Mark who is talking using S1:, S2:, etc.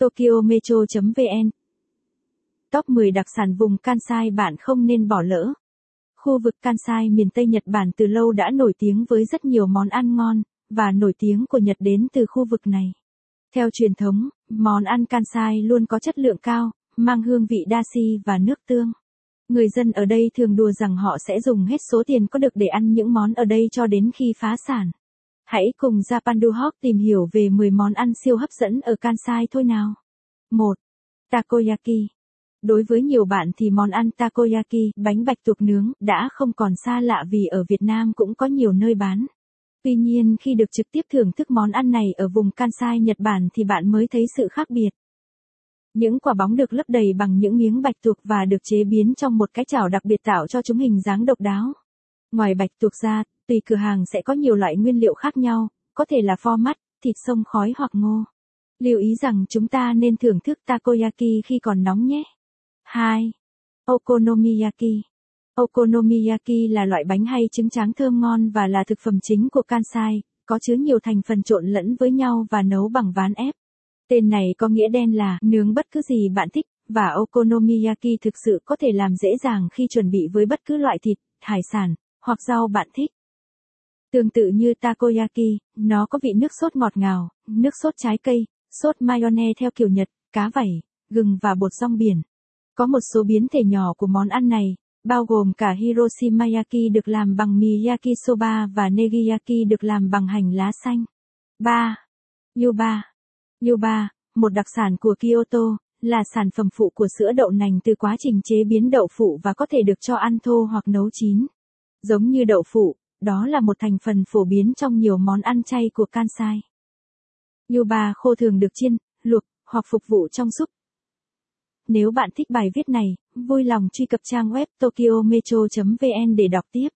S1: Tokyo Metro.vn Top 10 đặc sản vùng Kansai bạn không nên bỏ lỡ. Khu vực Kansai miền Tây Nhật Bản từ lâu đã nổi tiếng với rất nhiều món ăn ngon, và nổi tiếng của Nhật đến từ khu vực này. Theo truyền thống, món ăn Kansai luôn có chất lượng cao, mang hương vị dashi và nước tương. Người dân ở đây thường đùa rằng họ sẽ dùng hết số tiền có được để ăn những món ở đây cho đến khi phá sản. Hãy cùng Japandu Hawk tìm hiểu về 10 món ăn siêu hấp dẫn ở Kansai thôi nào. 1. Takoyaki Đối với nhiều bạn thì món ăn takoyaki, bánh bạch tuộc nướng, đã không còn xa lạ vì ở Việt Nam cũng có nhiều nơi bán. Tuy nhiên khi được trực tiếp thưởng thức món ăn này ở vùng Kansai Nhật Bản thì bạn mới thấy sự khác biệt. Những quả bóng được lấp đầy bằng những miếng bạch tuộc và được chế biến trong một cái chảo đặc biệt tạo cho chúng hình dáng độc đáo. Ngoài bạch tuộc ra, tùy cửa hàng sẽ có nhiều loại nguyên liệu khác nhau, có thể là pho mắt, thịt sông khói hoặc ngô. Lưu ý rằng chúng ta nên thưởng thức takoyaki khi còn nóng nhé. 2. Okonomiyaki Okonomiyaki là loại bánh hay trứng tráng thơm ngon và là thực phẩm chính của Kansai, có chứa nhiều thành phần trộn lẫn với nhau và nấu bằng ván ép. Tên này có nghĩa đen là nướng bất cứ gì bạn thích, và okonomiyaki thực sự có thể làm dễ dàng khi chuẩn bị với bất cứ loại thịt, hải sản, hoặc rau bạn thích. Tương tự như takoyaki, nó có vị nước sốt ngọt ngào, nước sốt trái cây, sốt mayonnaise theo kiểu Nhật, cá vảy, gừng và bột rong biển. Có một số biến thể nhỏ của món ăn này, bao gồm cả Hiroshimayaki được làm bằng mì yakisoba và negiyaki được làm bằng hành lá xanh. 3. Yuba Yuba, một đặc sản của Kyoto, là sản phẩm phụ của sữa đậu nành từ quá trình chế biến đậu phụ và có thể được cho ăn thô hoặc nấu chín. Giống như đậu phụ, đó là một thành phần phổ biến trong nhiều món ăn chay của Kansai. Yuba khô thường được chiên, luộc, hoặc phục vụ trong súp. Nếu bạn thích bài viết này, vui lòng truy cập trang web tokyometro.vn để đọc tiếp.